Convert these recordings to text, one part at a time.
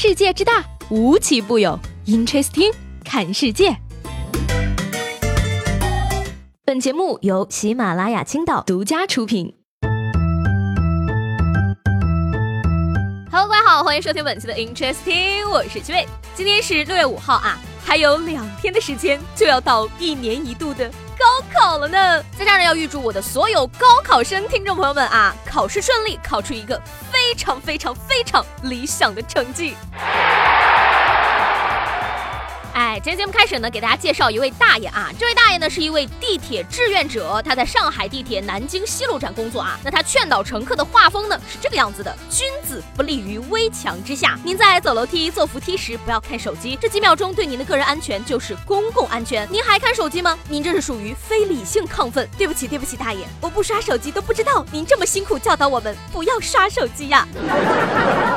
世界之大，无奇不有。Interesting，看世界。本节目由喜马拉雅青岛独家出品。Hello，各位好，欢迎收听本期的 Interesting，我是七位。今天是六月五号啊，还有两天的时间就要到一年一度的高考了呢。在这儿呢，要预祝我的所有高考生听众朋友们啊，考试顺利，考出一个非常非常非常理想的成绩。哎，今天节目开始呢，给大家介绍一位大爷啊。这位大爷呢是一位地铁志愿者，他在上海地铁南京西路站工作啊。那他劝导乘客的画风呢是这个样子的：君子不立于危墙之下。您在走楼梯、坐扶梯时不要看手机，这几秒钟对您的个人安全就是公共安全。您还看手机吗？您这是属于非理性亢奋。对不起，对不起，大爷，我不刷手机都不知道您这么辛苦教导我们不要刷手机呀。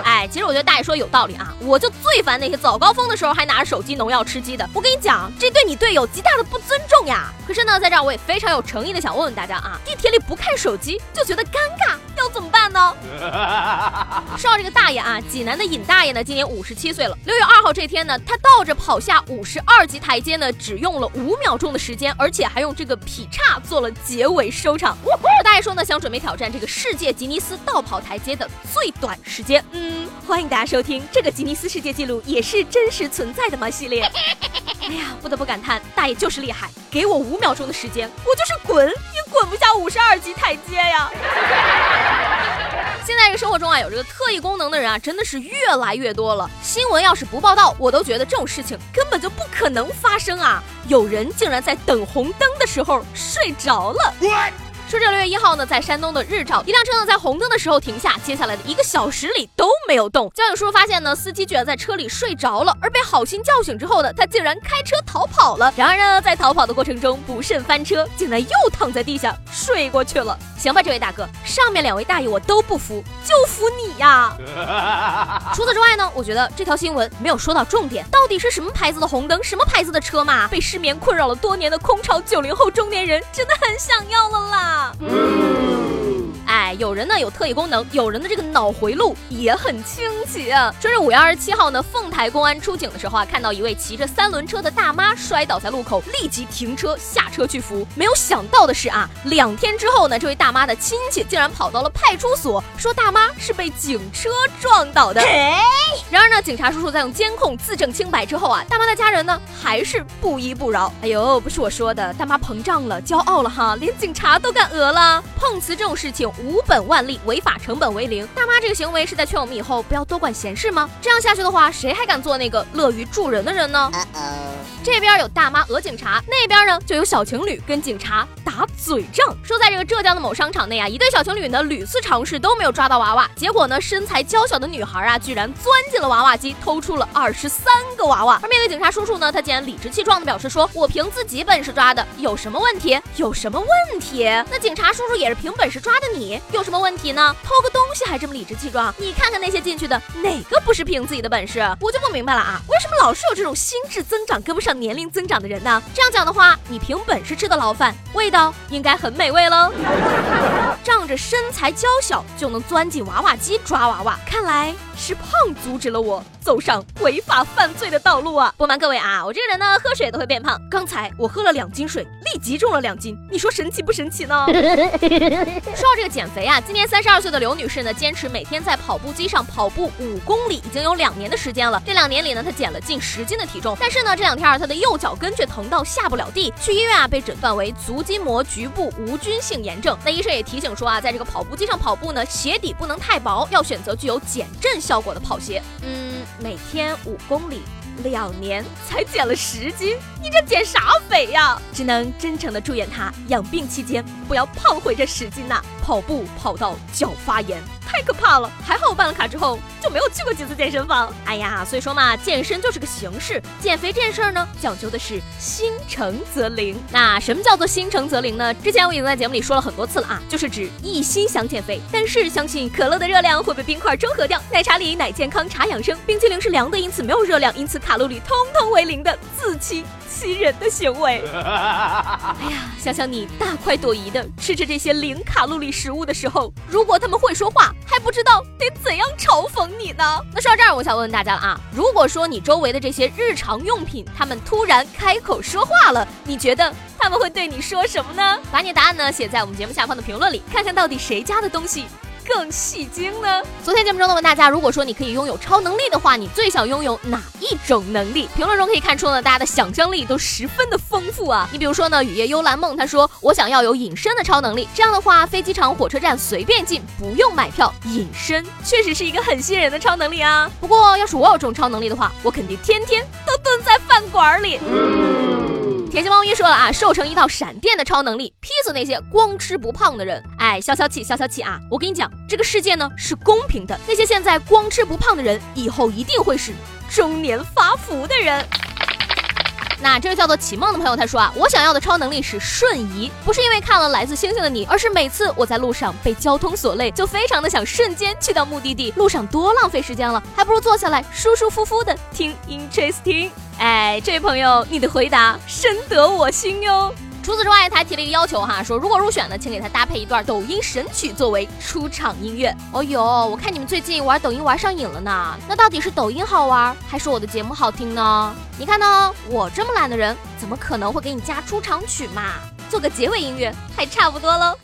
哎，其实我觉得大爷说有道理啊，我就最烦那些早高峰的时候还拿着手机农药。吃鸡的，我跟你讲，这对你队友极大的不尊重呀！可是呢，在这儿我也非常有诚意的想问问大家啊，地铁里不看手机就觉得尴尬，要怎么办呢？说到这个大爷啊，济南的尹大爷呢，今年五十七岁了。六月二号这天呢，他倒着跑下五十二级台阶呢，只用了五秒钟的时间，而且还用这个劈叉做了结尾收场。这大爷说呢，想准备挑战这个世界吉尼斯倒跑台阶的最短时间。嗯，欢迎大家收听这个吉尼斯世界纪录也是真实存在的吗系列。哎呀，不得不感叹，大爷就是厉害！给我五秒钟的时间，我就是滚也滚不下五十二级台阶呀！现在这个生活中啊，有这个特异功能的人啊，真的是越来越多了。新闻要是不报道，我都觉得这种事情根本就不可能发生啊！有人竟然在等红灯的时候睡着了。说这六月一号呢，在山东的日照，一辆车呢在红灯的时候停下，接下来的一个小时里都没有动。交警叔叔发现呢，司机居然在车里睡着了，而被好心叫醒之后呢，他竟然开车逃跑了。然而呢，在逃跑的过程中不慎翻车，竟然又躺在地下睡过去了。行吧，这位大哥，上面两位大爷我都不服，就服你呀。除此之外呢，我觉得这条新闻没有说到重点，到底是什么牌子的红灯，什么牌子的车嘛？被失眠困扰了多年的空巢九零后中年人真的很想要了啦。哎，有人呢有特异功能，有人的这个脑回路也很清奇啊。说是五月二十七号呢，凤台公安出警的时候啊，看到一位骑着三轮车的大妈摔倒在路口，立即停车下车去扶。没有想到的是啊，两天之后呢，这位大妈的亲戚竟然跑到了派出所，说大妈是被警车撞倒的。然而呢，警察叔叔在用监控自证清白之后啊，大妈的家人呢还是不依不饶。哎呦，不是我说的，大妈膨胀了，骄傲了哈，连警察都敢讹了。碰瓷这种事情无本万利，违法成本为零。大妈这个行为是在劝我们以后不要多管闲事吗？这样下去的话，谁还敢做那个乐于助人的人呢？这边有大妈讹警察，那边呢就有小情侣跟警察打嘴仗。说在这个浙江的某商场内啊，一对小情侣呢屡次尝试都没有抓到娃娃，结果呢身材娇小的女孩啊居然钻进了娃娃机，偷出了二十三个娃娃。而面对警察叔叔呢，他竟然理直气壮的表示说：“我凭自己本事抓的，有什么问题？有什么问题？”那警察叔叔也是凭本事抓的，你有什么问题呢？偷个东西还这么理直气壮？你看看那些进去的，哪个不是凭自己的本事？我就不明白了啊，为什么老是有这种心智增长跟不上？年龄增长的人呢？这样讲的话，你凭本事吃的牢饭，味道应该很美味喽。仗着身材娇小就能钻进娃娃机抓娃娃，看来是胖阻止了我。走上违法犯罪的道路啊！不瞒各位啊，我这个人呢，喝水都会变胖。刚才我喝了两斤水，立即重了两斤，你说神奇不神奇呢？说到这个减肥啊，今年三十二岁的刘女士呢，坚持每天在跑步机上跑步五公里，已经有两年的时间了。这两年里呢，她减了近十斤的体重，但是呢，这两天啊，她的右脚跟却疼到下不了地，去医院啊，被诊断为足筋膜局部无菌性炎症。那医生也提醒说啊，在这个跑步机上跑步呢，鞋底不能太薄，要选择具有减震效果的跑鞋。嗯。每天五公里，两年才减了十斤，你这减啥肥呀？只能真诚的祝愿他养病期间不要胖回这十斤呐！跑步跑到脚发炎。太可怕了！还好我办了卡之后就没有去过几次健身房。哎呀，所以说嘛，健身就是个形式，减肥这件事儿呢，讲究的是心诚则灵。那什么叫做心诚则灵呢？之前我已经在节目里说了很多次了啊，就是指一心想减肥，但是相信可乐的热量会被冰块中和掉，奶茶里奶健康茶养生，冰淇淋是凉的，因此没有热量，因此卡路里通通为零的自欺欺人的行为。哎呀，想想你大快朵颐的吃着这些零卡路里。食物的时候，如果他们会说话，还不知道得怎样嘲讽你呢？那说到这儿，我想问问大家了啊，如果说你周围的这些日常用品，他们突然开口说话了，你觉得他们会对你说什么呢？把你的答案呢写在我们节目下方的评论里，看看到底谁家的东西。更戏精呢？昨天节目中呢问大家，如果说你可以拥有超能力的话，你最想拥有哪一种能力？评论中可以看出呢，大家的想象力都十分的丰富啊。你比如说呢，雨夜幽兰梦他说，我想要有隐身的超能力，这样的话，飞机场、火车站随便进，不用买票，隐身确实是一个很吸引人的超能力啊。不过要是我有这种超能力的话，我肯定天天都蹲在饭馆里。甜心猫咪说了啊，瘦成一套闪电的超能力，劈死那些光吃不胖的人。哎，消消气，消消气啊！我跟你讲，这个世界呢是公平的，那些现在光吃不胖的人，以后一定会是中年发福的人。那这位叫做启梦的朋友他说啊，我想要的超能力是瞬移，不是因为看了来自星星的你，而是每次我在路上被交通所累，就非常的想瞬间去到目的地，路上多浪费时间了，还不如坐下来舒舒服服的听 interesting。哎，这位朋友，你的回答深得我心哟。除此之外，他还提了一个要求哈，说如果入选呢，请给他搭配一段抖音神曲作为出场音乐。哦呦，我看你们最近玩抖音玩上瘾了呢，那到底是抖音好玩，还是我的节目好听呢？你看呢，我这么懒的人，怎么可能会给你加出场曲嘛？做个结尾音乐还差不多喽。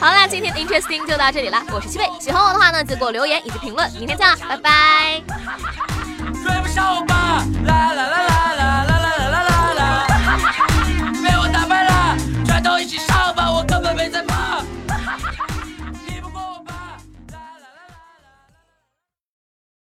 好啦，今天的 Interesting 就到这里啦，我是七贝，喜欢我的话呢，就给我留言以及评论，明天见啦，拜拜。追不上我吧。